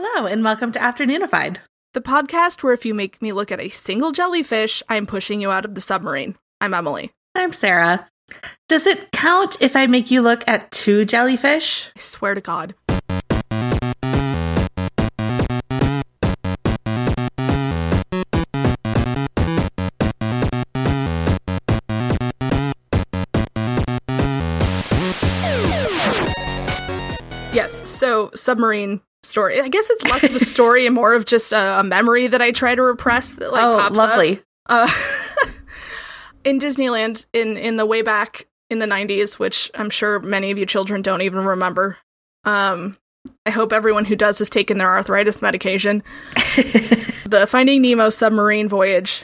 Hello, and welcome to Afternoonified. The podcast where if you make me look at a single jellyfish, I'm pushing you out of the submarine. I'm Emily. I'm Sarah. Does it count if I make you look at two jellyfish? I swear to God. Yes, so submarine story. I guess it's less of a story and more of just a, a memory that I try to repress that like oh, pops lovely. up. Uh, in Disneyland in in the way back in the 90s, which I'm sure many of you children don't even remember. Um I hope everyone who does has taken their arthritis medication. the Finding Nemo submarine voyage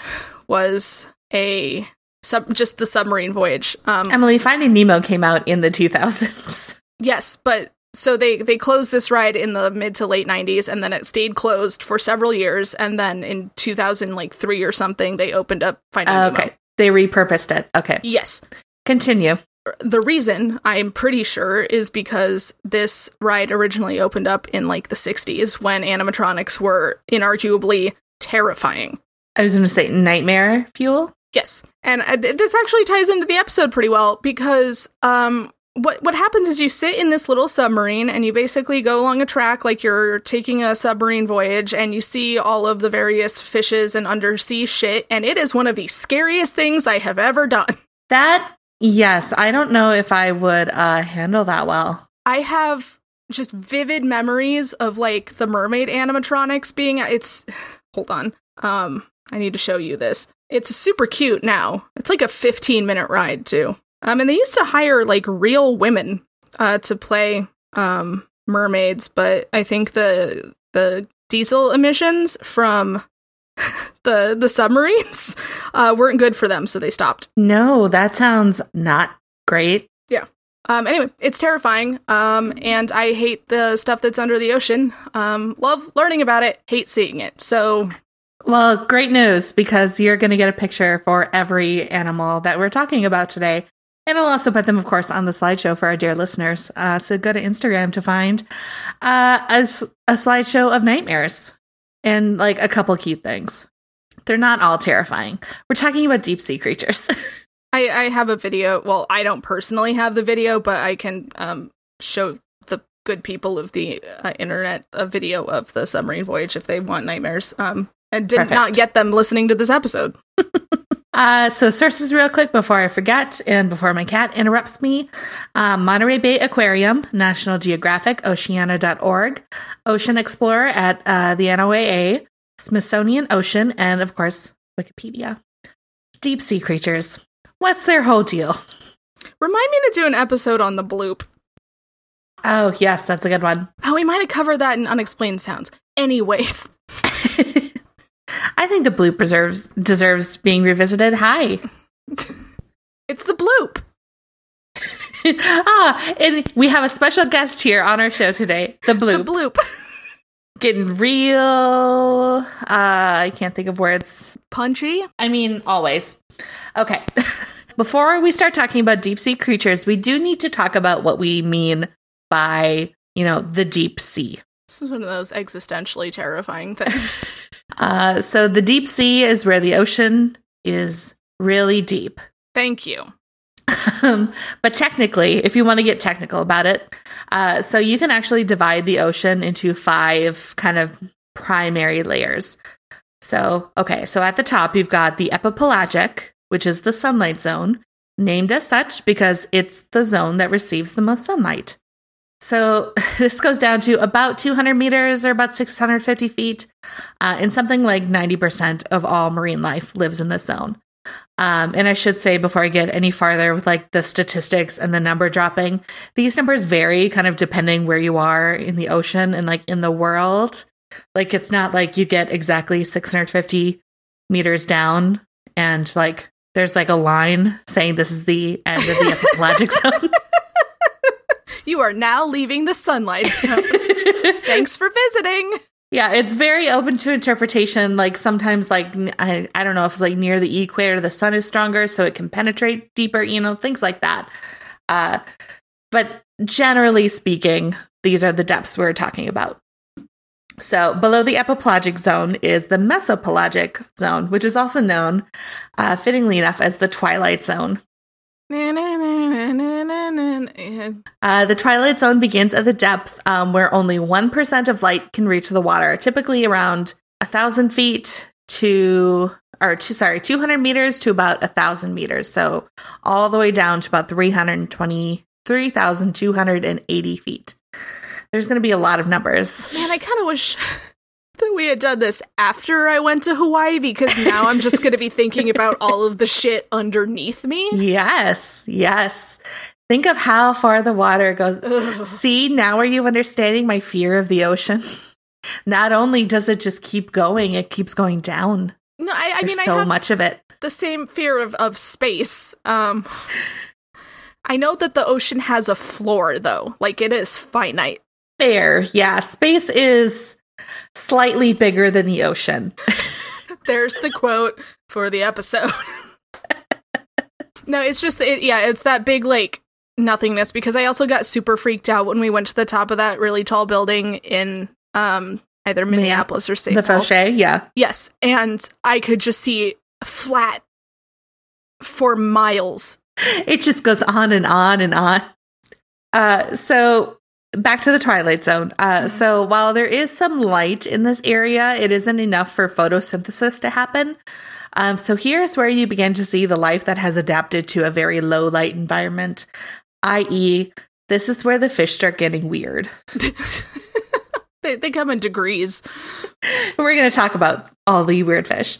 was a sub just the submarine voyage. Um Emily, Finding Nemo came out in the 2000s. Yes, but so they they closed this ride in the mid to late 90s and then it stayed closed for several years and then in 2000 like 3 or something they opened up Finding Uh, okay. They repurposed it. Okay. Yes. Continue. The reason I'm pretty sure is because this ride originally opened up in like the 60s when animatronics were inarguably terrifying. I was going to say nightmare fuel. Yes. And uh, th- this actually ties into the episode pretty well because um what what happens is you sit in this little submarine and you basically go along a track like you're taking a submarine voyage and you see all of the various fishes and undersea shit and it is one of the scariest things I have ever done. That, yes, I don't know if I would uh, handle that well. I have just vivid memories of like the mermaid animatronics being it's hold on. Um I need to show you this. It's super cute now. It's like a 15 minute ride too. Um and they used to hire like real women uh to play um mermaids, but I think the the diesel emissions from the the submarines uh weren't good for them, so they stopped. No, that sounds not great. Yeah. Um, anyway, it's terrifying. Um, and I hate the stuff that's under the ocean. Um, love learning about it, hate seeing it. So, Well, great news because you're going to get a picture for every animal that we're talking about today. And I'll also put them, of course, on the slideshow for our dear listeners. Uh, so go to Instagram to find uh, a, a slideshow of nightmares and like a couple cute things. They're not all terrifying. We're talking about deep sea creatures. I, I have a video. Well, I don't personally have the video, but I can um, show the good people of the uh, internet a video of the submarine voyage if they want nightmares. Um, and did Perfect. not get them listening to this episode. Uh, so sources real quick before I forget and before my cat interrupts me. Um, Monterey Bay Aquarium, National Geographic, Oceana.org, Ocean Explorer at uh, the NOAA, Smithsonian Ocean, and of course, Wikipedia. Deep sea creatures. What's their whole deal? Remind me to do an episode on the bloop. Oh, yes, that's a good one. Oh, we might have covered that in Unexplained Sounds. Anyways, I think the bloop deserves deserves being revisited. Hi. it's the bloop. ah, and we have a special guest here on our show today. The bloop. The bloop. getting real uh i can't think of words Punchy. i mean always okay before we start talking about deep sea creatures we do need to talk about what we mean by you know the deep sea This is one of those existentially terrifying things. uh so the deep sea is where the ocean is really deep Thank you. um, but technically, if you want to get technical about it, uh, so you can actually divide the ocean into five kind of primary layers. So, okay, so at the top, you've got the epipelagic, which is the sunlight zone, named as such because it's the zone that receives the most sunlight. So, this goes down to about 200 meters or about 650 feet, uh, and something like 90% of all marine life lives in this zone. Um, and I should say before I get any farther with like the statistics and the number dropping, these numbers vary kind of depending where you are in the ocean and like in the world. Like it's not like you get exactly 650 meters down and like there's like a line saying this is the end of the epipelagic zone. You are now leaving the sunlight zone. Thanks for visiting. Yeah, it's very open to interpretation. Like sometimes, like I don't know if it's like near the equator, the sun is stronger, so it can penetrate deeper. You know, things like that. Uh, but generally speaking, these are the depths we're talking about. So below the epipelagic zone is the mesopelagic zone, which is also known, uh, fittingly enough, as the twilight zone. Uh, the twilight zone begins at the depth um, where only 1% of light can reach the water, typically around a 1,000 feet to, or sorry, 200 meters to about a 1,000 meters. So all the way down to about 320, 3,280 feet. There's going to be a lot of numbers. Man, I kind of wish that we had done this after I went to Hawaii because now I'm just going to be thinking about all of the shit underneath me. Yes, yes. Think of how far the water goes. Ugh. See, now are you understanding my fear of the ocean? Not only does it just keep going, it keeps going down. No, I, I There's mean, so I have much of it. the same fear of, of space. Um, I know that the ocean has a floor, though. Like, it is finite. Fair. Yeah. Space is slightly bigger than the ocean. There's the quote for the episode. no, it's just, it, yeah, it's that big, like, nothingness because I also got super freaked out when we went to the top of that really tall building in um either Minneapolis or St. the. Fauché, yeah. Yes, and I could just see flat for miles. It just goes on and on and on. Uh, so back to the Twilight Zone. Uh, Mhm. So while there is some light in this area, it isn't enough for photosynthesis to happen. Um, so here's where you begin to see the life that has adapted to a very low light environment, i.e., this is where the fish start getting weird. they, they come in degrees. We're going to talk about all the weird fish.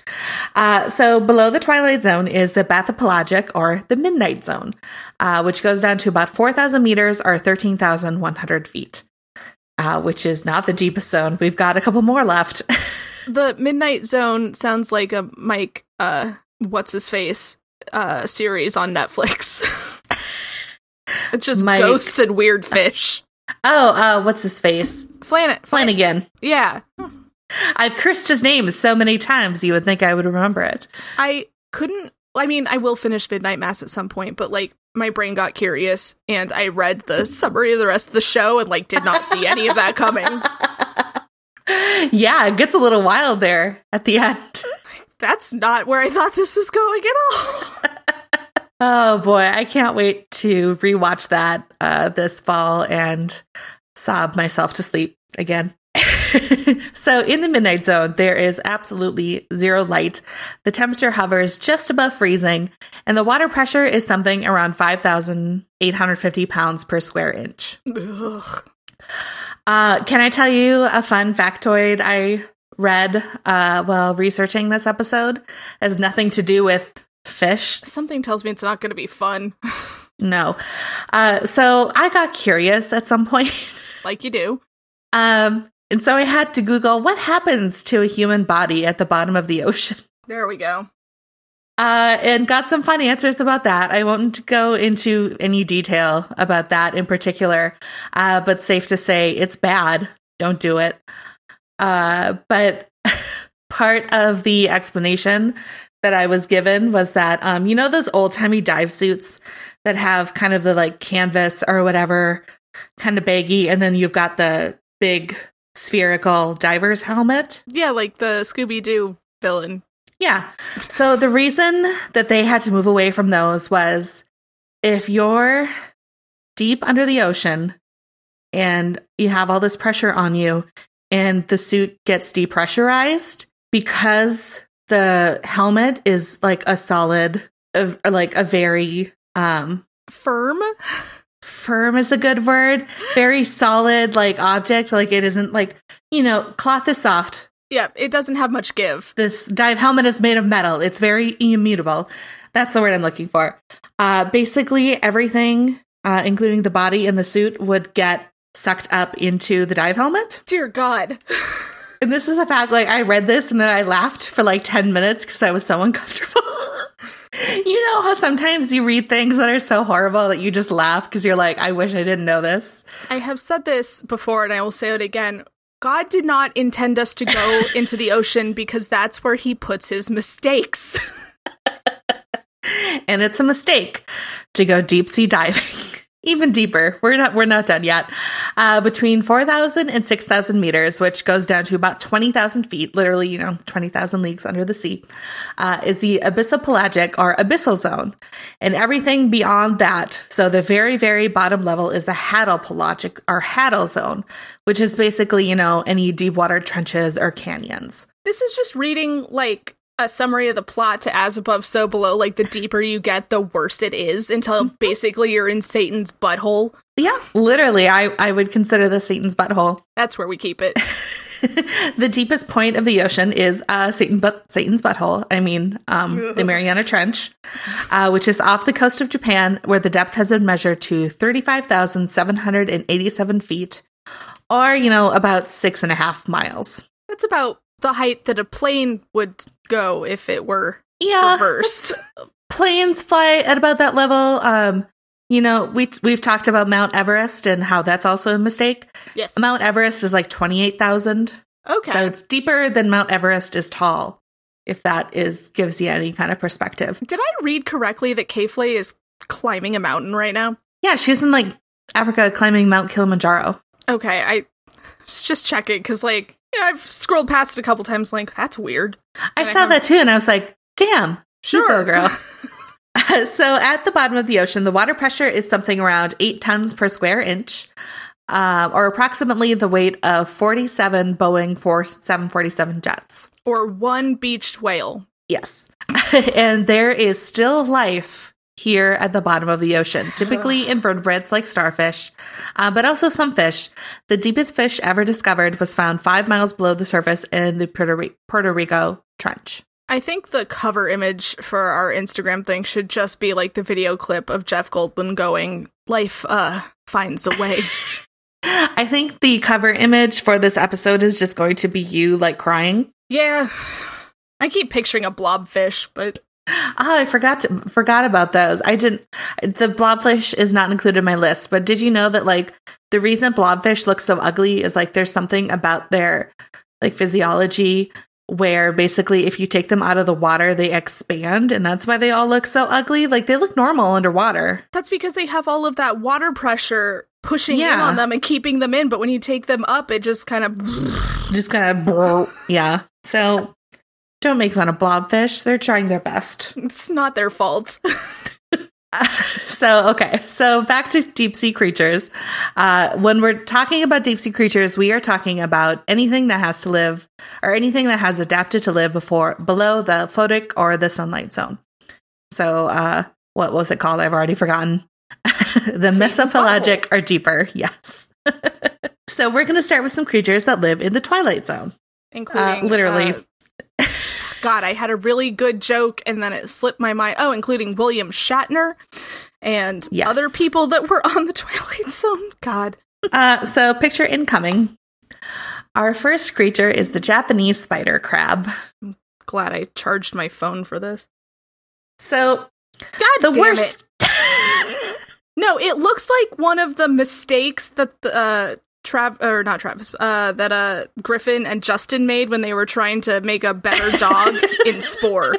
Uh, so below the twilight zone is the bathypelagic or the midnight zone, uh, which goes down to about 4,000 meters or 13,100 feet, uh, which is not the deepest zone. We've got a couple more left. The Midnight Zone sounds like a Mike, uh, what's his face, uh, series on Netflix. it's just Mike- ghosts and weird fish. Oh, uh, what's his face? Flan- Flan- Flanagan. Yeah. I've cursed his name so many times you would think I would remember it. I couldn't, I mean, I will finish Midnight Mass at some point, but like, my brain got curious and I read the summary of the rest of the show and like did not see any of that coming. yeah, it gets a little wild there at the end. That's not where I thought this was going at all. Oh boy, I can't wait to rewatch that uh, this fall and sob myself to sleep again. so, in the midnight zone, there is absolutely zero light. The temperature hovers just above freezing, and the water pressure is something around 5,850 pounds per square inch. Ugh. Uh, can I tell you a fun factoid I read uh, while researching this episode? It has nothing to do with fish. Something tells me it's not going to be fun, No. Uh, so I got curious at some point. like you do. um, and so I had to Google what happens to a human body at the bottom of the ocean. There we go. Uh, and got some fun answers about that. I won't go into any detail about that in particular, uh, but safe to say it's bad. Don't do it. Uh, but part of the explanation that I was given was that, um, you know, those old timey dive suits that have kind of the like canvas or whatever, kind of baggy, and then you've got the big spherical diver's helmet. Yeah, like the Scooby Doo villain. Yeah. So the reason that they had to move away from those was if you're deep under the ocean and you have all this pressure on you and the suit gets depressurized because the helmet is like a solid a, like a very um Firm? firm is a good word very solid like object like it isn't like you know cloth is soft Yeah, it doesn't have much give. this dive helmet is made of metal. It's very immutable. That's the word I'm looking for. Uh, basically, everything, uh, including the body and the suit, would get sucked up into the dive helmet. Dear God. And this is a fact. Like I read this and then I laughed for like ten minutes because I was so uncomfortable. you know how sometimes you read things that are so horrible that you just laugh because you're like, I wish I didn't know this. I have said this before and I will say it again. God did not intend us to go into the ocean because that's where he puts his mistakes. And it's a mistake to go deep sea diving. Even deeper. We're not we're not done yet. Uh, between 4,000 and 6,000 meters, which goes down to about 20,000 feet, literally, you know, 20,000 leagues under the sea, uh, is the abyssopelagic or abyssal zone. And everything beyond that, so the very, very bottom level is the hadopelagic or hadal zone, which is basically, you know, any deep water trenches or canyons. This is just reading like a summary of the plot to As Above, So Below. Like the deeper you get, the worse it is until Mm-hmm. basically you're in Satan's butthole. Yeah, literally, I, I would consider this Satan's butthole. That's where we keep it. the deepest point of the ocean is uh, Satan, but Satan's butthole. I mean, um, the Mariana Trench, uh, which is off the coast of Japan, where the depth has been measured to thirty-five thousand seven hundred and eighty-seven feet, or you know, about six and a half miles. That's about the height that a plane would go if it were Yeah, reversed. planes fly at about that level. Um, you know, we we've talked about Mount Everest and how that's also a mistake. yes. Mount Everest is like twenty-eight thousand. Okay. So it's deeper than Mount Everest is tall, if that is gives you any kind of perspective. Did I read correctly that Kayflay is climbing a mountain right now? Yeah, she's in like Africa climbing Mount Kilimanjaro. Okay, I was just checking because, like, I've scrolled past it a couple times. Like, that's weird. I And saw have- that too, and I was like, damn, Sure. girl. so at the bottom of the ocean, the water pressure is something around eight tons per square inch, um, or approximately the weight of 47 Boeing 747 jets. or one beached whale. Yes. and there is still life here at the bottom of the ocean, typically invertebrates like starfish, uh, but also some fish. The deepest fish ever discovered was found five miles below the surface in the Puerto, Puerto Rico Trench. I think the cover image for our Instagram thing should just be like the video clip of Jeff Goldblum going, "Life uh finds a way." I think the cover image for this episode is just going to be you like crying. yeah, I keep picturing a blobfish, but Oh, I forgot to, forgot about those. I didn't. The blobfish is not included in my list, but did you know that like the reason blobfish look so ugly is like there's something about their like physiology where basically if you take them out of the water they expand and that's why they all look so ugly. Like they look normal underwater. that's because they have all of that water pressure pushing in on them and keeping them in. But when you take them up, it just kind of Just kind of yeah. So don't make fun of blobfish. They're trying their best. it's not their fault. so okay. So back to deep sea creatures. Uh, when we're talking about deep sea creatures we are talking about anything that has to live or anything that has adapted to live before below the photic or the sunlight zone. So uh, what was it called? I've already forgotten. The mesopelagic or deeper. Yes. So we're going to start with some creatures that live in the twilight zone. Including literally. God, I had a really good joke and then it slipped my mind. Oh, including William Shatner and Yes. other people that were on the Twilight Zone. God, uh, so picture incoming our first creature is the japanese spider crab I'm glad I charged my phone for this. so God, the worst It. No, it looks like one of the mistakes that the uh, Trav or not Travis, uh, that uh Griffin and Justin made when they were trying to make a better dog in Spore.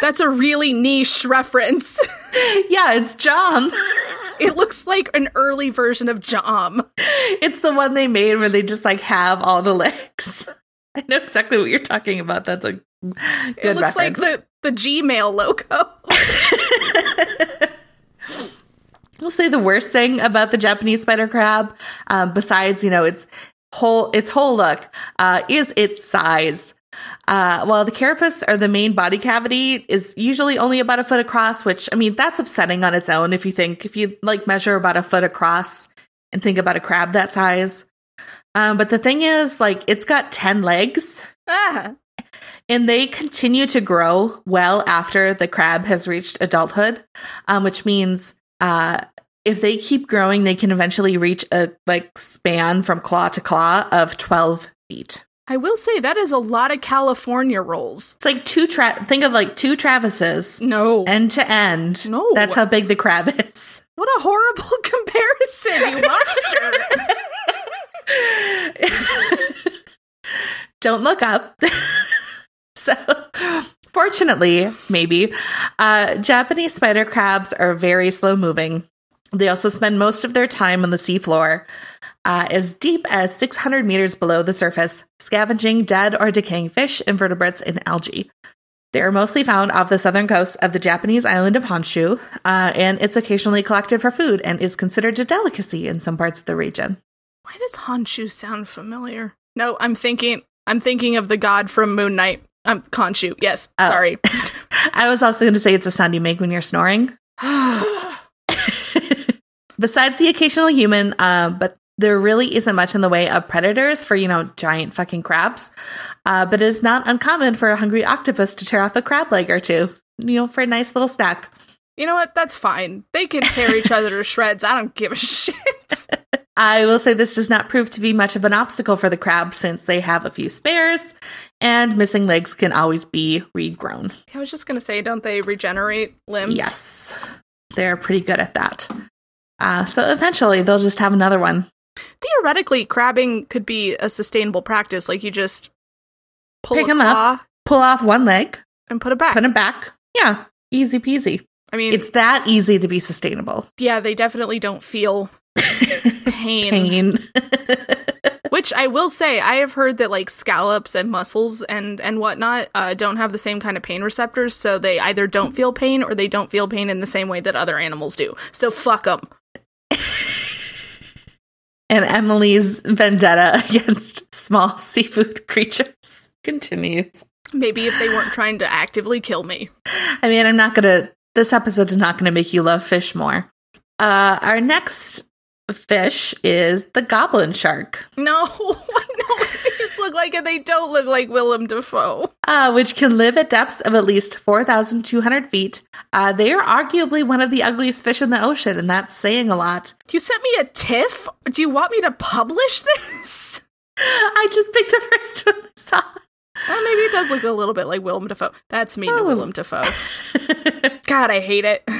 That's a really niche reference. yeah it's jom It looks like an early version of Jom. it's the one they made where they just like have all the legs i know exactly what you're talking about that's a good It looks like reference. the the Gmail logo. I'll say the worst thing about the Japanese spider crab, um, besides you know its whole its whole look, uh, is its size. Uh, while the carapace or the main body cavity is usually only about a foot across, which I mean that's upsetting on its own. If you think if you like measure about a foot across and think about a crab that size, um, but the thing is like it's got ten legs. ah, and they continue to grow well after the crab has reached adulthood um, which means uh, if they keep growing they can eventually reach a like span from claw to claw of 12 feet I will say that is a lot of California rolls. it's like two tra- think of like two travises No. end to end No. that's how big the crab is What a horrible comparison, you monster. don't look up so fortunately maybe uh, japanese spider crabs are very slow moving They also spend most of their time on the seafloor, uh, as deep as 600 meters below the surface, scavenging dead or decaying fish, invertebrates, and algae. They are mostly found off the southern coast of the Japanese island of Honshu, uh, and it's occasionally collected for food and is considered a delicacy in some parts of the region. Why does Honshu sound familiar? No, I'm thinking I'm thinking of the god from Moon Knight. Um, Khonshu. Yes, Oh. sorry. I was also going to say it's a sound you make when you're snoring. Besides the occasional human, uh, but there really isn't much in the way of predators for, you know, giant fucking crabs. Uh, but it is not uncommon for a hungry octopus to tear off a crab leg or two, you know, for a nice little snack. you know what? That's fine. They can tear each other to shreds. I don't give a shit. I will say this does not prove to be much of an obstacle for the crab since they have a few spares and missing legs can always be regrown. I was just gonna say, don't they regenerate limbs? Yes, they're pretty good at that. Uh, so eventually they'll just have another one. Theoretically, crabbing could be a sustainable practice. Like you just pull Pick a 'em up. claw Pull off one leg, and put it back. put it back. Yeah, easy peasy. I mean, It's that easy to be sustainable. yeah, they definitely don't feel pain. Pain. Which I will say, I have heard that like scallops and mussels and and whatnot uh, don't have the same kind of pain receptors, so they either don't feel pain or they don't feel pain in the same way that other animals do. So fuck them. And Emily's vendetta against small seafood creatures continues. Maybe if they weren't trying to actively kill me. I mean, I'm not gonna. This episode is not gonna make you love fish more. Uh, our next fish is the goblin shark, No, these look like and They don't look like Willem Dafoe. uh, which can live at depths of at least 4,200 feet. Uh, they are arguably one of the ugliest fish in the ocean, and that's saying a lot. You sent me a TIFF? Do you want me to publish this? I just picked the first one I saw. Well, maybe it does look a little bit like Willem Dafoe. That's me Oh. Willem Dafoe. God, I hate it.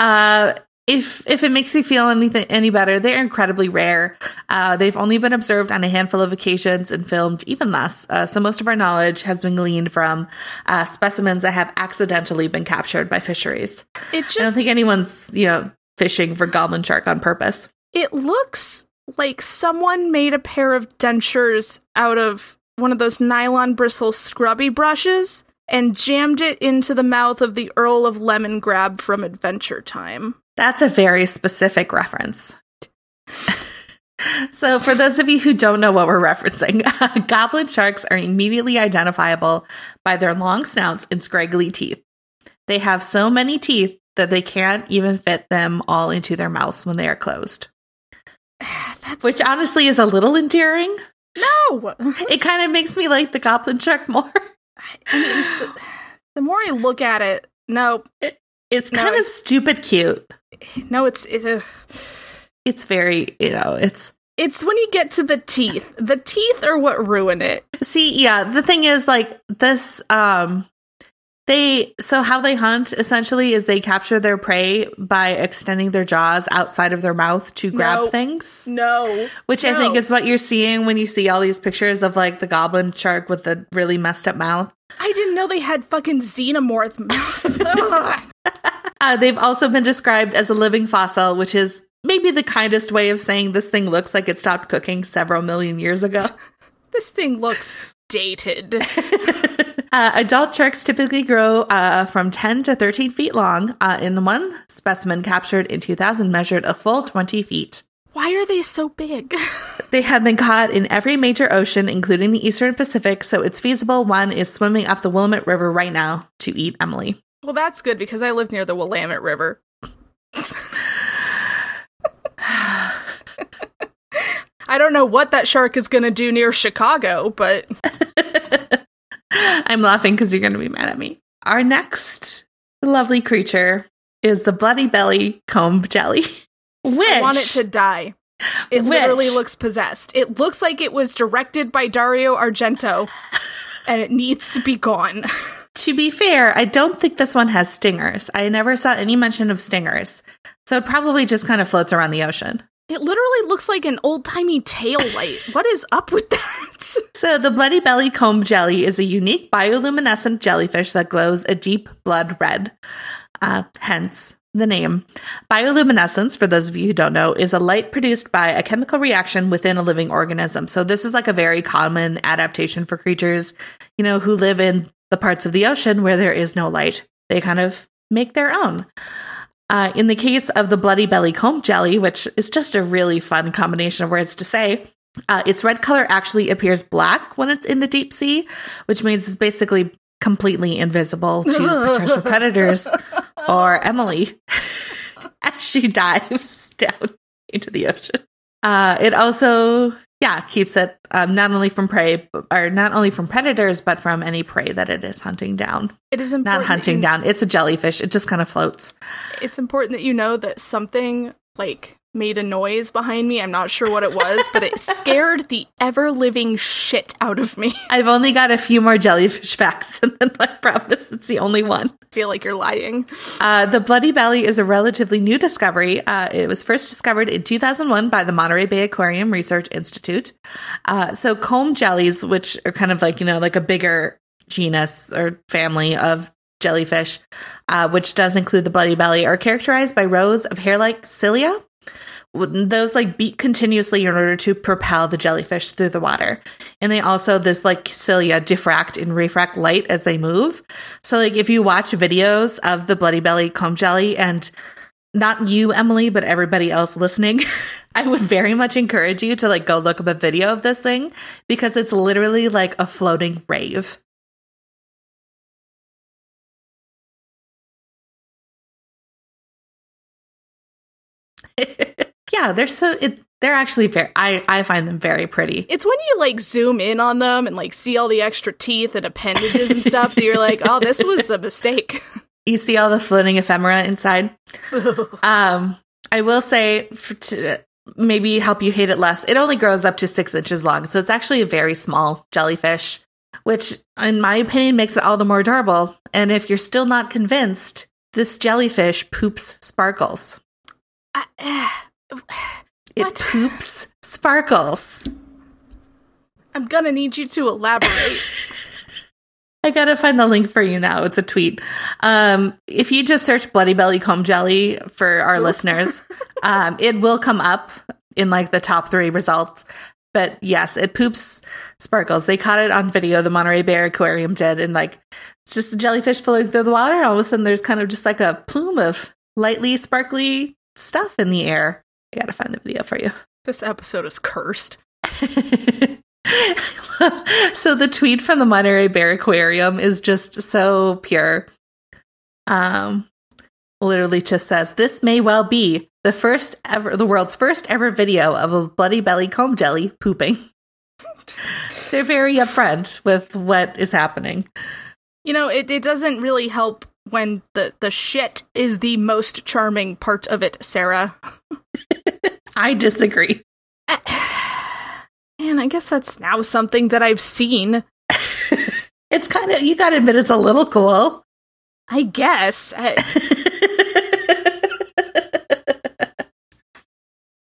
Uh, if if it makes you feel anything any better, they're incredibly rare. Uh, they've only been observed on a handful of occasions and filmed even less. Uh, so most of our knowledge has been gleaned from uh, specimens that have accidentally been captured by fisheries. It I don't think anyone's you know fishing for goblin shark on purpose. it looks like someone made a pair of dentures out of one of those nylon bristle scrubby brushes and jammed it into the mouth of the Earl of Lemongrab from Adventure Time. That's a very specific reference. so, for those of you who don't know what we're referencing, goblin sharks are immediately identifiable by their long snouts and scraggly teeth. They have so many teeth that they can't even fit them all into their mouths when they are closed, That's which honestly is a little endearing. no. It kind of makes me like the goblin shark more. I mean, the, the more I look at it, no, It's No, kind of it's- stupid cute. no, it's it. It's very, you know, it's it's when you get to the teeth. The teeth are what ruin it. See, yeah, the thing is like this um they so how they hunt essentially is they capture their prey by extending their jaws outside of their mouth to grab No. things, No, which I think is what you're seeing when you see all these pictures of like the goblin shark with the really messed up mouth. I didn't know they had fucking xenomorph mouths. Uh, they've also been described as a living fossil, which is maybe the kindest way of saying this thing looks like it stopped cooking several million years ago. this thing looks dated. Uh, adult sharks typically grow uh, from 10 to 13 feet long. Uh, in the one specimen captured in 2000 measured a full 20 feet. Why are they so big? They have been caught in every major ocean, including the Eastern Pacific, so it's feasible one is swimming up the Willamette River right now to eat Emily. well, that's good because I live near the Willamette River. I don't know what that shark is going to do near Chicago, but I'm laughing because you're going to be mad at me. Our next lovely creature is the bloody belly comb jelly, which I want it to die. It Which- literally looks possessed. It looks like it was directed by Dario Argento and it needs to be gone. To be fair, I don't think this one has stingers. I never saw any mention of stingers. So it probably just kind of floats around the ocean. It literally looks like an old timey tail light. what is up with that? So the bloody belly comb jelly is a unique bioluminescent jellyfish that glows a deep blood red. Uh, hence the name. Bioluminescence, for those of you who don't know, is a light produced by a chemical reaction within a living organism. So this is like a very common adaptation for creatures, you know, who live in the parts of the ocean where there is no light. They kind of make their own. Uh, in the case of the bloody belly comb jelly, which is just a really fun combination of words to say, uh, its red color actually appears black when it's in the deep sea, which means it's basically completely invisible to potential predators or Emily as she dives down into the ocean. Uh, it also, yeah, keeps it um, not only from prey, or not only from predators, but from any prey that it is hunting down. It is Not important. that hunting you- down. It's a jellyfish. It just kind of floats. It's important that you know that something like made a noise behind me. I'm not sure what it was, but it scared the ever living shit out of me. I've only got a few more jellyfish facts, and then I promise it's the only one. I feel like you're lying. Uh, the Bloody Belly is a relatively new discovery. Uh, it was first discovered in 2001 by the Monterey Bay Aquarium Research Institute. Uh, so, comb jellies, which are kind of like, you know, like a bigger genus or family of jellyfish, uh, which does include the Bloody Belly, are characterized by rows of hair like cilia. Those like beat continuously in order to propel the jellyfish through the water. And they also, this like cilia diffract and refract light as they move. So, like, if you watch videos of the Bloody Belly comb jelly and not you, Emily, but everybody else listening, I would very much encourage you to like go look up a video of this thing because it's literally like a floating rave. Yeah, they're so it, they're actually very I I find them very pretty. It's when you like zoom in on them and like see all the extra teeth and appendages and stuff that you're like, oh, this was a mistake. You see all the floating ephemera inside. Um, I will say for to maybe help you hate it less. It only grows up to six inches long, so it's actually a very small jellyfish, which, in my opinion, makes it all the more adorable. And if you're still not convinced, this jellyfish poops sparkles. I, It poops sparkles. I'm gonna need you to elaborate. I gotta find the link for you now. It's a tweet. Um, if you just search Bloody Belly comb jelly for our listeners, um, it will come up in like the top three results. But yes, it poops sparkles. They caught it on video. The Monterey Bay Aquarium did, and like it's just a jellyfish floating through the water. All of a sudden, there's kind of just like a plume of lightly sparkly stuff in the air. I gotta find the video for you. this episode is cursed. so the tweet from the Monterey Bay Aquarium is just so pure. Um, literally just says, "This may well be the first ever, the world's first ever video of a bloody belly comb jelly pooping." They're very upfront with what is happening. You know, it, it doesn't really help when the, the shit is the most charming part of it, Sarah. I disagree. And I guess that's now something that I've seen. It's kind of you got to admit it's a little cool. I guess. I,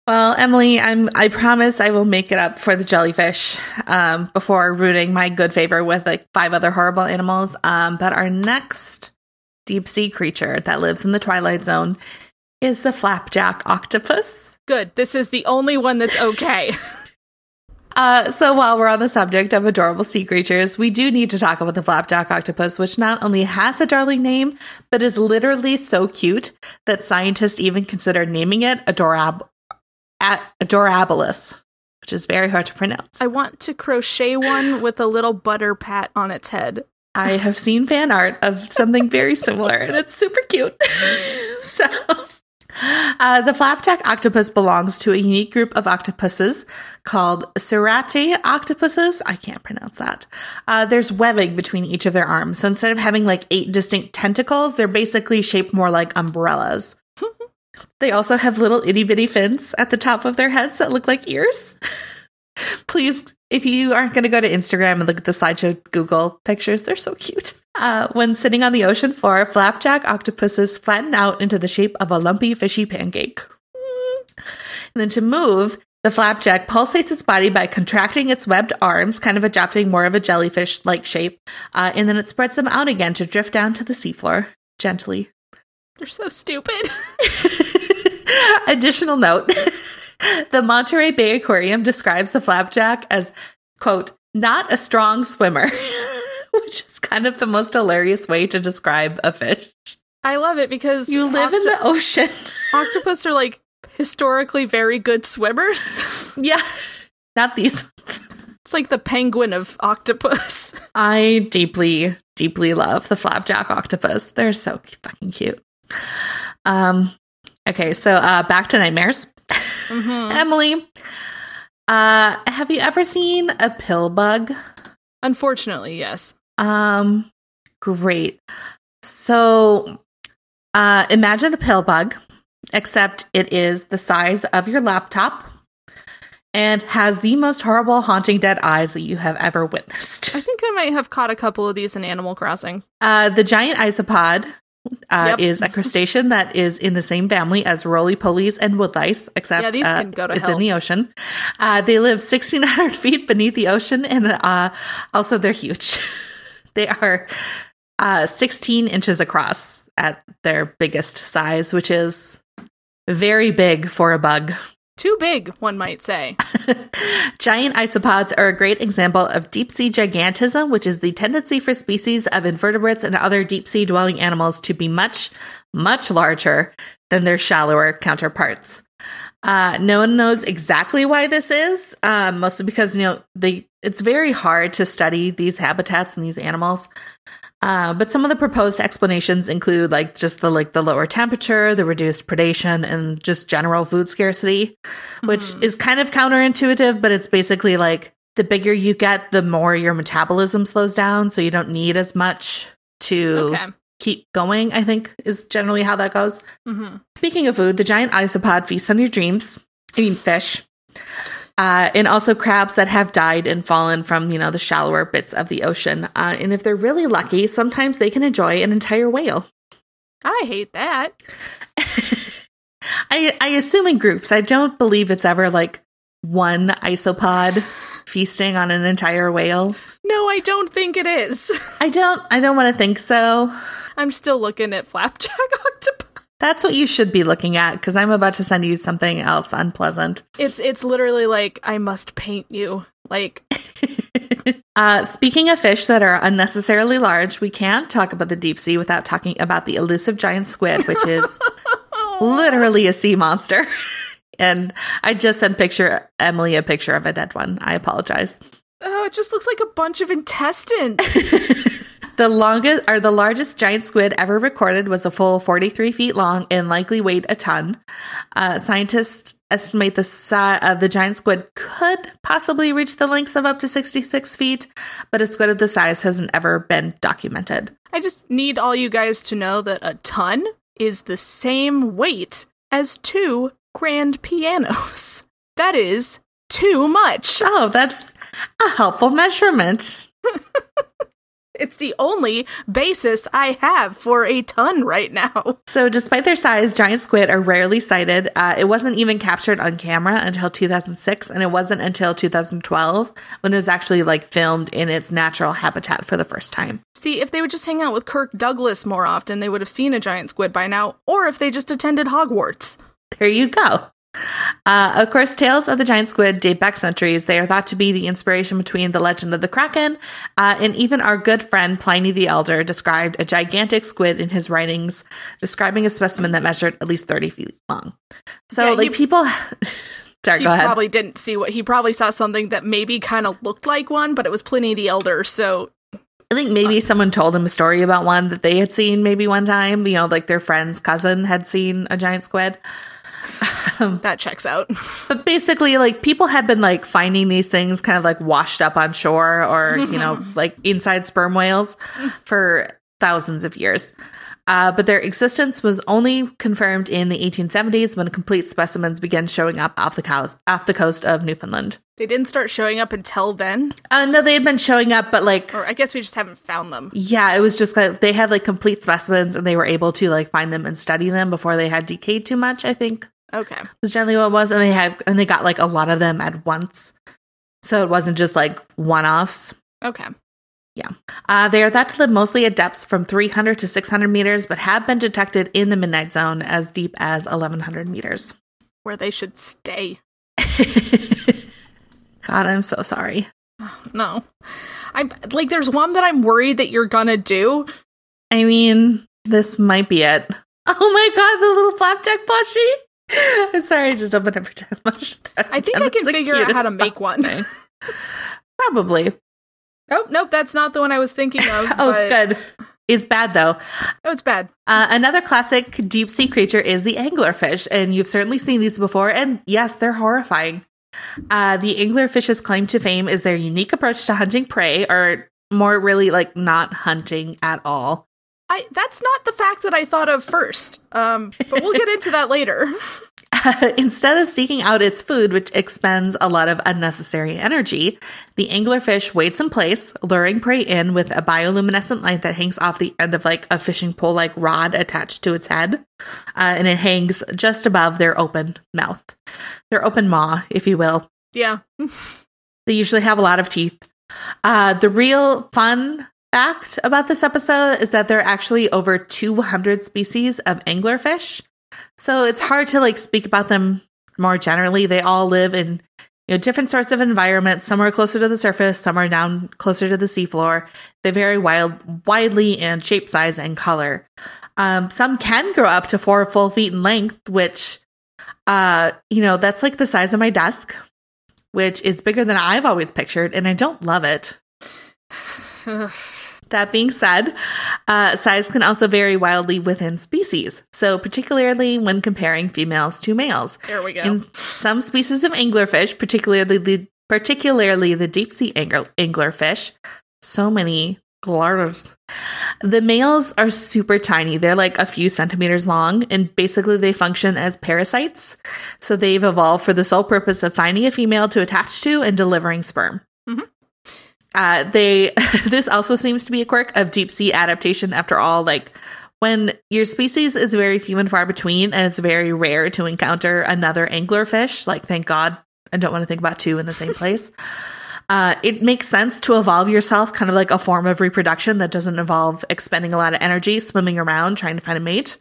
Well, Emily, I'm I promise I will make it up for the jellyfish um, before ruining my good favor with like five other horrible animals. Um, but our next deep sea creature that lives in the twilight zone is the flapjack octopus. good. This is the only one that's okay. Uh, so while we're on the subject of adorable sea creatures, we do need to talk about the flapjack octopus, which not only has a darling name, but is literally so cute that scientists even consider naming it adorab- at adorabilis, which is very hard to pronounce. I want to crochet one with a little butter pat on its head. I have seen fan art of something very similar, and it's super cute. so, uh, the flapjack octopus belongs to a unique group of octopuses called cirrate octopuses. I can't pronounce that. Uh, there's webbing between each of their arms. So instead of having like eight distinct tentacles, they're basically shaped more like umbrellas. they also have little itty bitty fins at the top of their heads that look like ears. Please, if you aren't going to go to Instagram and look at the slideshow Google pictures, they're so cute. Uh, when sitting on the ocean floor, flapjack octopuses flatten out into the shape of a lumpy, fishy pancake. And then to move, the flapjack pulsates its body by contracting its webbed arms, kind of adopting more of a jellyfish like shape, uh, and then it spreads them out again to drift down to the seafloor gently. They're so stupid. Additional note the Monterey Bay Aquarium describes the flapjack as, quote, not a strong swimmer, which is kind of the most hilarious way to describe a fish. I love it because You live in the ocean. octopus are like historically very good swimmers. yeah. Not these ones. It's like the penguin of octopus. I deeply, deeply love the flapjack octopus. They're so fucking cute. Um, okay, so uh, back to nightmares. Mhm. Emily, uh, have you ever seen a pill bug? Unfortunately, yes. Um, great. So, uh, imagine a pill bug, except it is the size of your laptop and has the most horrible, haunting dead eyes that you have ever witnessed. I think I might have caught a couple of these in Animal Crossing. Uh, the giant isopod uh, Yep. is a crustacean that is in the same family as roly polies and woodlice, except Yeah, uh, can go to it's hell. in the ocean. Uh, they live 1,600 feet beneath the ocean, and uh, also they're huge. they are uh, 16 inches across at their biggest size, which is very big for a bug. Too big, one might say. Giant isopods are a great example of deep sea gigantism, which is the tendency for species of invertebrates and other deep sea dwelling animals to be much, much larger than their shallower counterparts. Uh, no one knows exactly why this is, um, mostly because you know they it's very hard to study these habitats and these animals. Uh, but some of the proposed explanations include like just the like the lower temperature, the reduced predation, and just general food scarcity, which Mhm. is kind of counterintuitive. But it's basically like the bigger you get, the more your metabolism slows down, so you don't need as much to Okay. keep going. I think is generally how that goes. Mm-hmm. Speaking of food, the giant isopod feasts on your dreams. I mean, fish. Uh, and also crabs that have died and fallen from, you know, the shallower bits of the ocean. Uh, and if they're really lucky, sometimes they can enjoy an entire whale. I hate that. I, I assume in groups. I don't believe it's ever like one isopod feasting on an entire whale. No, I don't think it is. I don't I don't want to think so. I'm still looking at flapjack octopus. That's what you should be looking at because I'm about to send you something else unpleasant. It's it's literally like I must paint you. Like Uh, speaking of fish that are unnecessarily large, we can't talk about the deep sea without talking about the elusive giant squid, which is literally a sea monster. and I just sent picture Emily a picture of a dead one. I apologize. oh, it just looks like a bunch of intestines. The longest or the largest giant squid ever recorded was a full 43 feet long and likely weighed a ton. Uh, scientists estimate the si- uh, the giant squid could possibly reach the lengths of up to 66 feet, but a squid of the size hasn't ever been documented. I just need all you guys to know that a ton is the same weight as two grand pianos. That is too much. Oh, that's a helpful measurement. It's the only basis I have for a ton right now. So, despite their size, giant squid are rarely sighted. Uh, it wasn't even captured on camera until 2006, and it wasn't until 2012 when it was actually like filmed in its natural habitat for the first time. See, if they would just hang out with Kirk Douglas more often, they would have seen a giant squid by now, or if they just attended Hogwarts. There you go. Uh, of course, tales of the giant squid date back centuries. They are thought to be the inspiration between the legend of the Kraken, uh, and even our good friend Pliny the Elder described a gigantic squid in his writings, describing a specimen that measured at least 30 feet long. So, Yeah, like, he- people. Sorry, He go ahead. probably didn't see what he probably saw something that maybe kind of looked like one, but it was Pliny the Elder, so I think maybe someone told him a story about one that they had seen maybe one time. You know, like their friend's cousin had seen a giant squid. that checks out. But basically, like people have been like finding these things kind of like washed up on shore or, you know, like inside sperm whales for thousands of years. Uh, but their existence was only confirmed in the 1870s when complete specimens began showing up off the coast, off the coast of Newfoundland. They didn't start showing up until then, Uh, no, they had been showing up, but like or I guess we just haven't found them. Yeah, it was just like they had like complete specimens and they were able to like find them and study them before they had decayed too much, I think Okay. was generally what it was. And they had and they got like a lot of them at once. So it wasn't just like one offs. Okay. Yeah. Uh, they are thought to live mostly at depths from 300 to 600 meters, but have been detected in the midnight zone as deep as 1100 meters. Where they should stay. God, I'm so sorry. No. I'm like there's one that I'm worried that you're gonna do. I mean, this might be it. Oh my god, the little flapjack plushie. I'm sorry, I just opened up for text much. I think I can figure out how to make one. Probably. Oh, nope, that's not the one I was thinking of. Oh, but- good. Is bad though. Oh, it's bad. Uh, another classic deep sea creature is the anglerfish, and you've certainly seen these before. And yes, they're horrifying. Uh, the anglerfish's claim to fame is their unique approach to hunting prey, or more really like not hunting at all. I that's not the fact that I thought of first. Um, but we'll get into that later. Instead of seeking out its food, which expends a lot of unnecessary energy, the anglerfish waits in place, luring prey in with a bioluminescent light that hangs off the end of like a fishing pole like rod attached to its head. Uh, and it hangs just above their open mouth, their open maw, if you will. Yeah. They usually have a lot of teeth. Uh, the real fun fact about this episode is that there are actually over 200 species of anglerfish. So it's hard to like speak about them more generally. They all live in you know different sorts of environments. Some are closer to the surface, some are down closer to the seafloor. They vary wild, widely in shape, size, and color. Um, some can grow up to four full feet in length, which uh, you know, that's like the size of my desk which is bigger than I've always pictured, and I don't love it. That being said, uh, size can also vary wildly within species. So, particularly when comparing females to males. there we go. In some species of anglerfish, particularly the particularly the deep sea angler, anglerfish, so many glars. The males are super tiny. They're like a few centimeters long, and basically they function as parasites. So they've evolved for the sole purpose of finding a female to attach to and delivering sperm. Mhm. Uh, they this also seems to be a quirk of deep sea adaptation. After all, like when your species is very few and far between, and it's very rare to encounter another anglerfish. Like, thank God, I don't want to think about two in the same place. Uh, it makes sense to evolve yourself, kind of like a form of reproduction that doesn't involve expending a lot of energy swimming around trying to find a mate.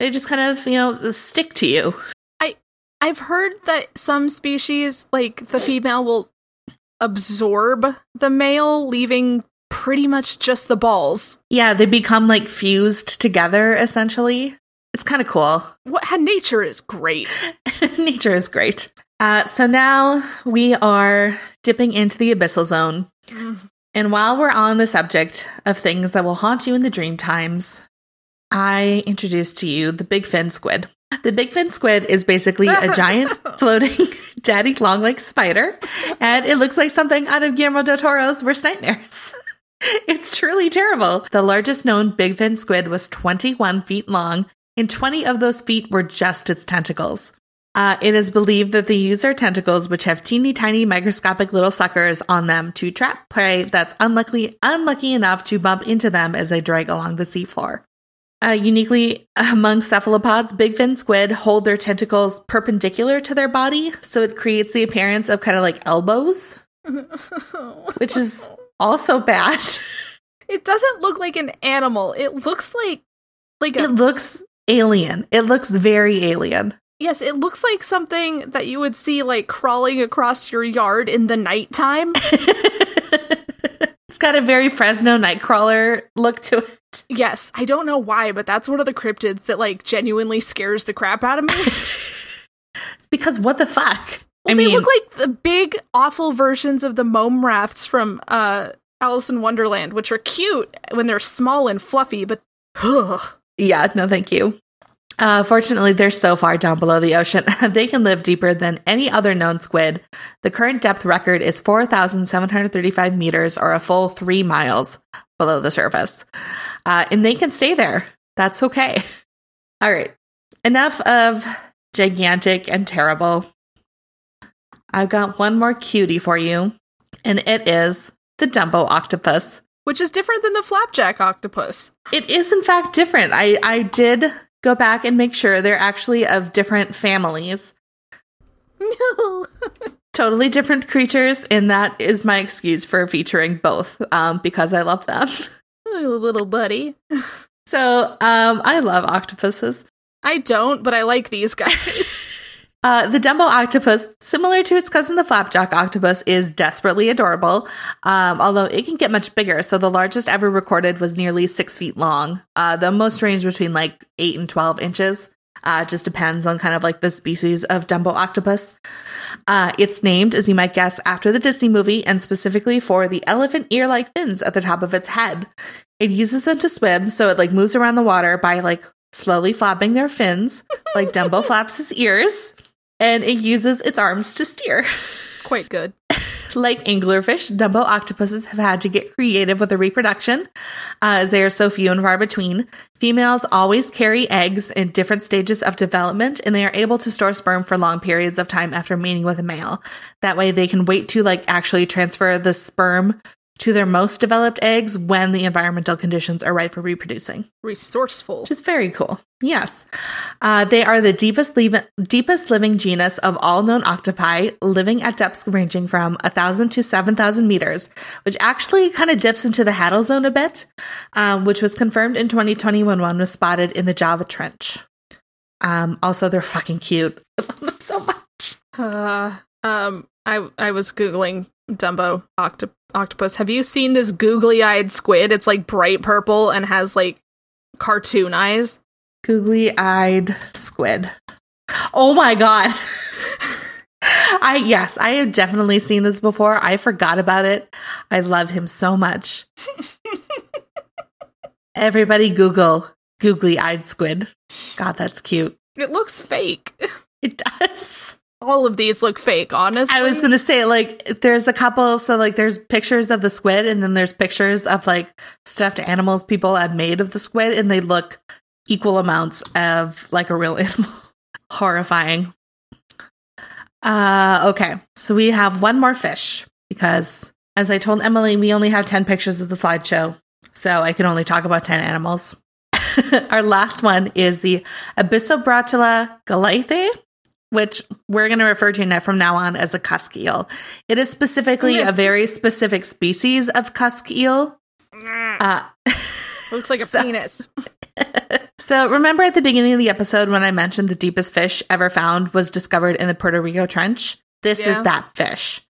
They just kind of, you know, stick to you. I've heard that some species, like the female, will absorb the male, leaving pretty much just the balls. Yeah, they become like fused together essentially. It's kind of cool. What nature is great. Nature is great. Uh, so now we are dipping into the abyssal zone. And while we're on the subject of things that will haunt you in the dream times, I introduce to you the big fin squid. The big fin squid is basically a giant floating daddy long leg spider, and it looks like something out of Guillermo del Toro's Worst Nightmares. it's truly terrible. The largest known big fin squid was 21 feet long, and 20 of those feet were just its tentacles. Uh, it is believed that they use their tentacles, which have teeny tiny microscopic little suckers on them, to trap prey that's unlucky unlucky enough to bump into them as they drag along the seafloor. Uh, uniquely among cephalopods, big fin squid hold their tentacles perpendicular to their body, so it creates the appearance of kind of like elbows, which is also bad. It doesn't look like an animal. It looks like like a It looks alien. It looks very alien. yes, it looks like something that you would see like crawling across your yard in the nighttime. got a very Fresno Nightcrawler look to it. yes, I don't know why, but that's one of the cryptids that like genuinely scares the crap out of me. Because what the fuck? Well, I they mean, look like the big awful versions of the mome raths from uh Alice in Wonderland, which are cute when they're small and fluffy, but yeah, no, thank you. Uh, fortunately, they're so far down below the ocean, they can live deeper than any other known squid. The current depth record is 4,735 meters, or a full three miles below the surface. Uh, and they can stay there. That's okay. All right. Enough of gigantic and terrible. I've got one more cutie for you, and it is the Dumbo octopus. which is different than the flapjack octopus. It is in fact different. I I did go back and make sure they're actually of different families. No. totally different creatures, and that is my excuse for featuring both um, because I love them. Oh, little buddy. So um, I love octopuses. I don't, but I like these guys. Uh, the Dumbo octopus, similar to its cousin the flapjack octopus, is desperately adorable, um, although it can get much bigger. So the largest ever recorded was nearly six feet long. Uh, the most range between like eight and 12 inches. Uh, just depends on kind of like the species of Dumbo octopus. Uh, it's named, as you might guess, after the Disney movie and specifically for the elephant ear like fins at the top of its head. It uses them to swim, so it like moves around the water by like slowly flapping their fins, like Dumbo flaps his ears, and it uses its arms to steer. Quite good. Like anglerfish, Dumbo octopuses have had to get creative with the reproduction, uh, as they are so few and far between. Females always carry eggs in different stages of development, and they are able to store sperm for long periods of time after mating with a male. That way, they can wait to like actually transfer the sperm to their most developed eggs when the environmental conditions are right for reproducing Resourceful. which is very cool. Yes. Uh, they are the deepest, deepest living genus of all known octopi, living at depths ranging from 1,000 to 7,000 meters, which actually kind of dips into the Hadal Zone a bit, um, which was confirmed in 2020 when one was spotted in the Java Trench. Um, also, they're fucking cute. I love them so much. Uh, um, I I was googling Dumbo octo- octopus. Have you seen this googly-eyed squid? It's like bright purple and has like cartoon eyes. Googly eyed squid. Oh my god. I yes, I have definitely seen this before. I forgot about it. I love him so much. Everybody Google googly eyed squid. God, that's cute. It looks fake. It does. All of these look fake, honestly. I was gonna say, like, there's a couple, so like there's pictures of the squid, and then there's pictures of like stuffed animals people have made of the squid, and they look equal amounts of like a real animal. Horrifying. Uh okay. So we have one more fish because as I told Emily, we only have 10 pictures of the slideshow. So I can only talk about 10 animals. Our last one is the Abyssobrotula galatheae, which we're going to refer to now from now on as a cusk eel. It is specifically a very specific species of cusk eel. Uh, looks like a So- penis. so remember at the beginning of the episode when I mentioned the deepest fish ever found was discovered in the Puerto Rico Trench? This Yeah. is that fish.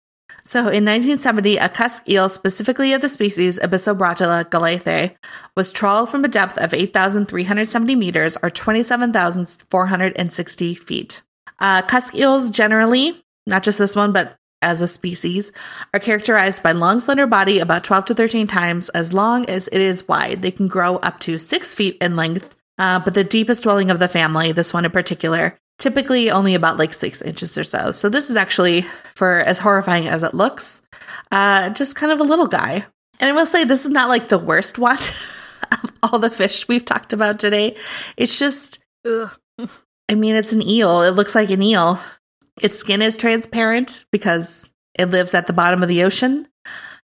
So in 1970, a cusk eel, specifically of the species Abyssobrotula galatheae, was trawled from a depth of 8,370 meters or 27,460 feet. Uh, cusk eels generally, not just this one, but as a species, are characterized by long, slender body about 12 to 13 times as long as it is wide. They can grow up to six feet in length, uh, but the deepest dwelling of the family, this one in particular, typically only about like six inches or so. So this is actually, for as horrifying as it looks, uh, just kind of a little guy. And I will say this is not like the worst one of all the fish we've talked about today. It's just Ugh. I mean, it's an eel. It looks like an eel. Its skin is transparent because it lives at the bottom of the ocean.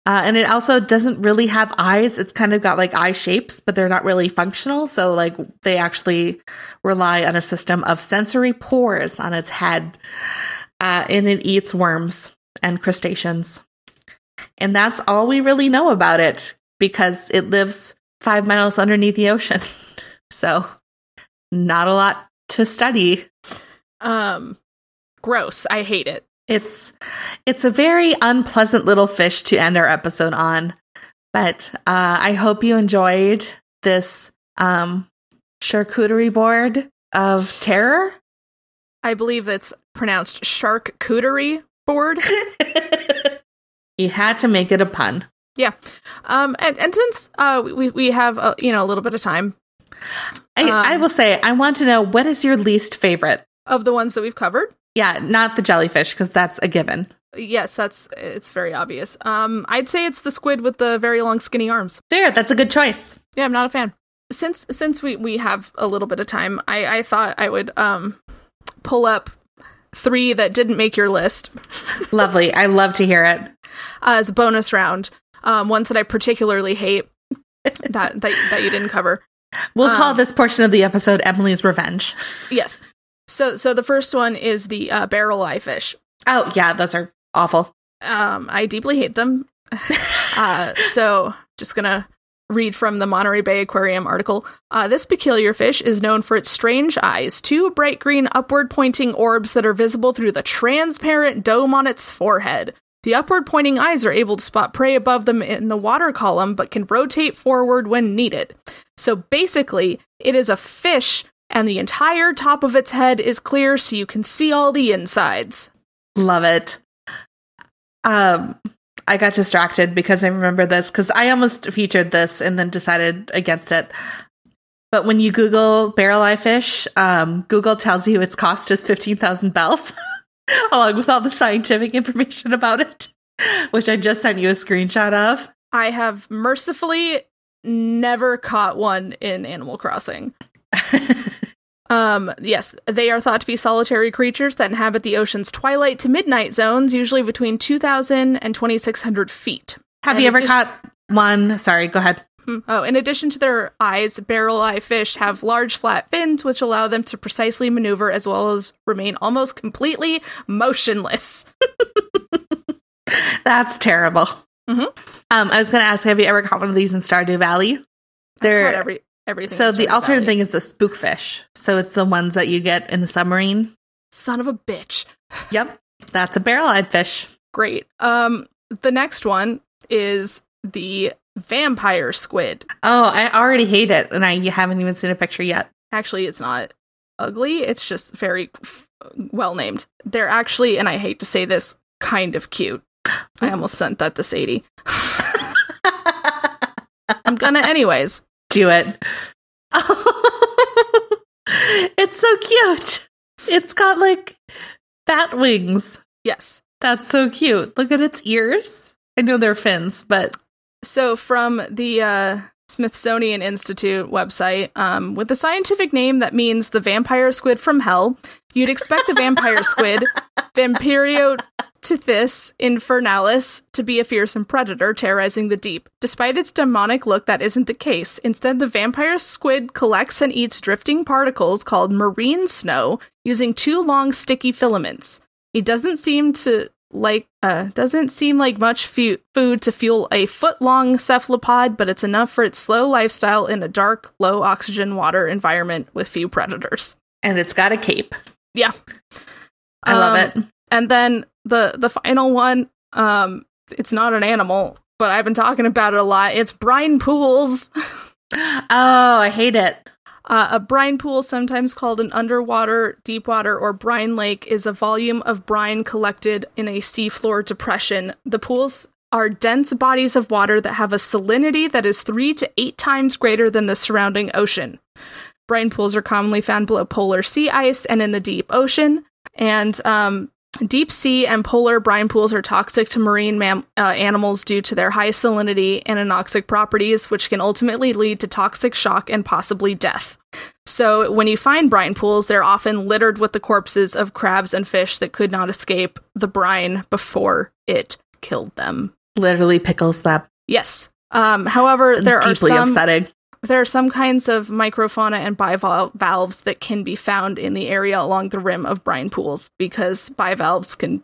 Uh, and it also doesn't really have eyes. It's kind of got like eye shapes, but they're not really functional. So, like, they actually rely on a system of sensory pores on its head. Uh, and it eats worms and crustaceans. And that's all we really know about it because it lives five miles underneath the ocean. so, not a lot to study. Um, gross. I hate it. It's it's a very unpleasant little fish to end our episode on. But uh, I hope you enjoyed this um, charcuterie board of terror. I believe it's pronounced charcuterie board. you had to make it a pun. Yeah. Um, and, and since uh we we have uh, you know a little bit of time I, Um, I will say, I want to know what is your least favorite? of the ones that we've covered, Yeah, not the jellyfish because that's a given. yes, that's it's very obvious. Um, I'd say it's the squid with the very long skinny arms. Fair, that's a good choice. Yeah, I'm not a fan. Since since we we have a little bit of time, I I thought I would um pull up three that didn't make your list Lovely. I love to hear it. uh, as a bonus round. Um, ones that I particularly hate that that that you didn't cover. We'll call Um, this portion of the episode Emily's Revenge. Yes. So so the first one is the uh, barrel eye fish. Oh, yeah, those are awful. Um, I deeply hate them. uh, so just gonna read from the Monterey Bay Aquarium article. Uh, this peculiar fish is known for its strange eyes, two bright green upward pointing orbs that are visible through the transparent dome on its forehead. The upward pointing eyes are able to spot prey above them in the water column, but can rotate forward when needed. So basically, it is a fish, and the entire top of its head is clear so you can see all the insides. Love it. Um, I got distracted because I remember this because I almost featured this and then decided against it. But when you Google barrel eye fish, um, Google tells you its cost is 15,000 bells, along with all the scientific information about it, which I just sent you a screenshot of. I have mercifully never caught one in Animal Crossing. Um, yes, they are thought to be solitary creatures that inhabit the ocean's twilight to midnight zones, usually between 2,000 and 2,600 feet. Have And you ever caught one? Sorry, go ahead. Hmm. Oh, in addition to their eyes, barrel eye fish have large flat fins which allow them to precisely maneuver as well as remain almost completely motionless. That's terrible. Mhm. Um, I was going to ask, have you ever caught one of these in Stardew Valley? They're every everything. so the alternate Valley. thing is the spookfish. So it's the ones that you get in the submarine. Son of a bitch. Yep, that's a barrel-eyed fish. Great. Um, the next one is the vampire squid. Oh, I already hate it, and I haven't even seen a picture yet. Actually, it's not ugly. It's just very f- well named. They're actually, and I hate to say this, kind of cute. I almost sent that to Sadie. I'm gonna anyways. Do it. it's so cute. It's got like bat wings. Yes. That's so cute. Look at its ears. I know they're fins, but So from the uh, Smithsonian Institute website, um, with the scientific name that means the vampire squid from hell, you'd expect the vampire squid, Vampyroteuthis infernalis, to be a fearsome predator terrorizing the deep. Despite its demonic look, that isn't the case. Instead, the vampire squid collects and eats drifting particles called marine snow using two long sticky filaments. It doesn't seem to like uh doesn't seem like much fu- food to fuel a foot long cephalopod, but it's enough for its slow lifestyle in a dark, low oxygen water environment with few predators. and it's got a cape. Yeah. I love Um, it. And then the the final one, um, it's not an animal, but I've been talking about it a lot. It's brine pools. Oh, I hate it. Uh, a brine pool, sometimes called an underwater, deep water, or brine lake, is a volume of brine collected in a seafloor depression. The pools are dense bodies of water that have a salinity that is three to eight times greater than the surrounding ocean. Brine pools are commonly found below polar sea ice and in the deep ocean. And um, deep sea and polar brine pools are toxic to marine mam- uh, animals due to their high salinity and anoxic properties, which can ultimately lead to toxic shock and possibly death. So, when you find brine pools, they're often littered with the corpses of crabs and fish that could not escape the brine before it killed them. Literally pickles them. Yes. Um, however, there are Deeply some upsetting. There are some kinds of microfauna and bivalves that can be found in the area along the rim of brine pools because bivalves can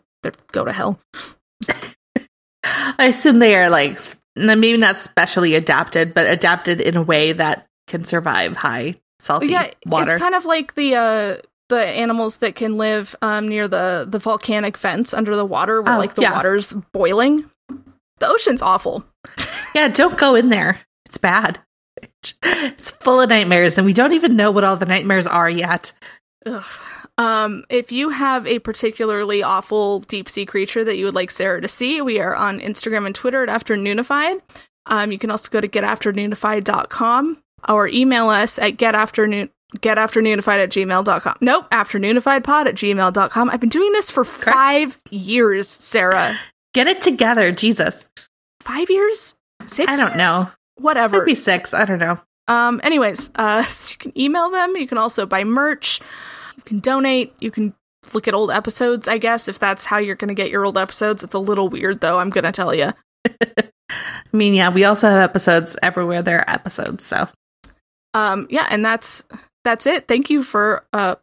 go to hell. I assume they are like maybe not specially adapted, but adapted in a way that can survive high salty yeah, water. it's kind of like the uh the animals that can live um near the the volcanic vents under the water where Oh, like the yeah. water's boiling. The ocean's awful. yeah, don't go in there. It's bad. It's full of nightmares, and we don't even know what all the nightmares are yet. Ugh. Um, if you have a particularly awful deep sea creature that you would like Sarah to see, we are on Instagram and Twitter at Afternoonified. Um, you can also go to getafternoonified.com or email us at getafternoon getafternoonified at gmail.com. Nope, afternoonifiedpod at gmail.com. I've been doing this for five years, Sarah. Get it together, Jesus. Five years? Six I don't years? know. Whatever. Maybe six. I don't know. Um, anyways, uh, so you can email them. You can also buy merch. You can donate. You can look at old episodes, I guess, if that's how you're going to get your old episodes. It's a little weird, though, I'm going to tell you. I mean, yeah, we also have episodes everywhere there are episodes. So Um, yeah, and that's that's it. Thank you for uh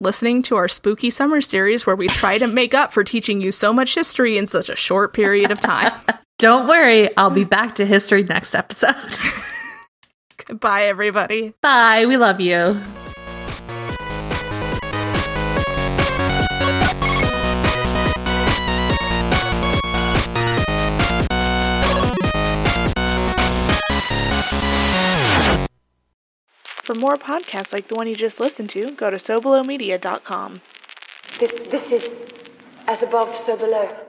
listening to our spooky summer series where we try to make up for teaching you so much history in such a short period of time. Don't worry, I'll be mm. back to history next episode. Goodbye, everybody. Bye. We love you. For more podcasts like the one you just listened to, go to SoBelowMedia.com. This, this is as above, so below.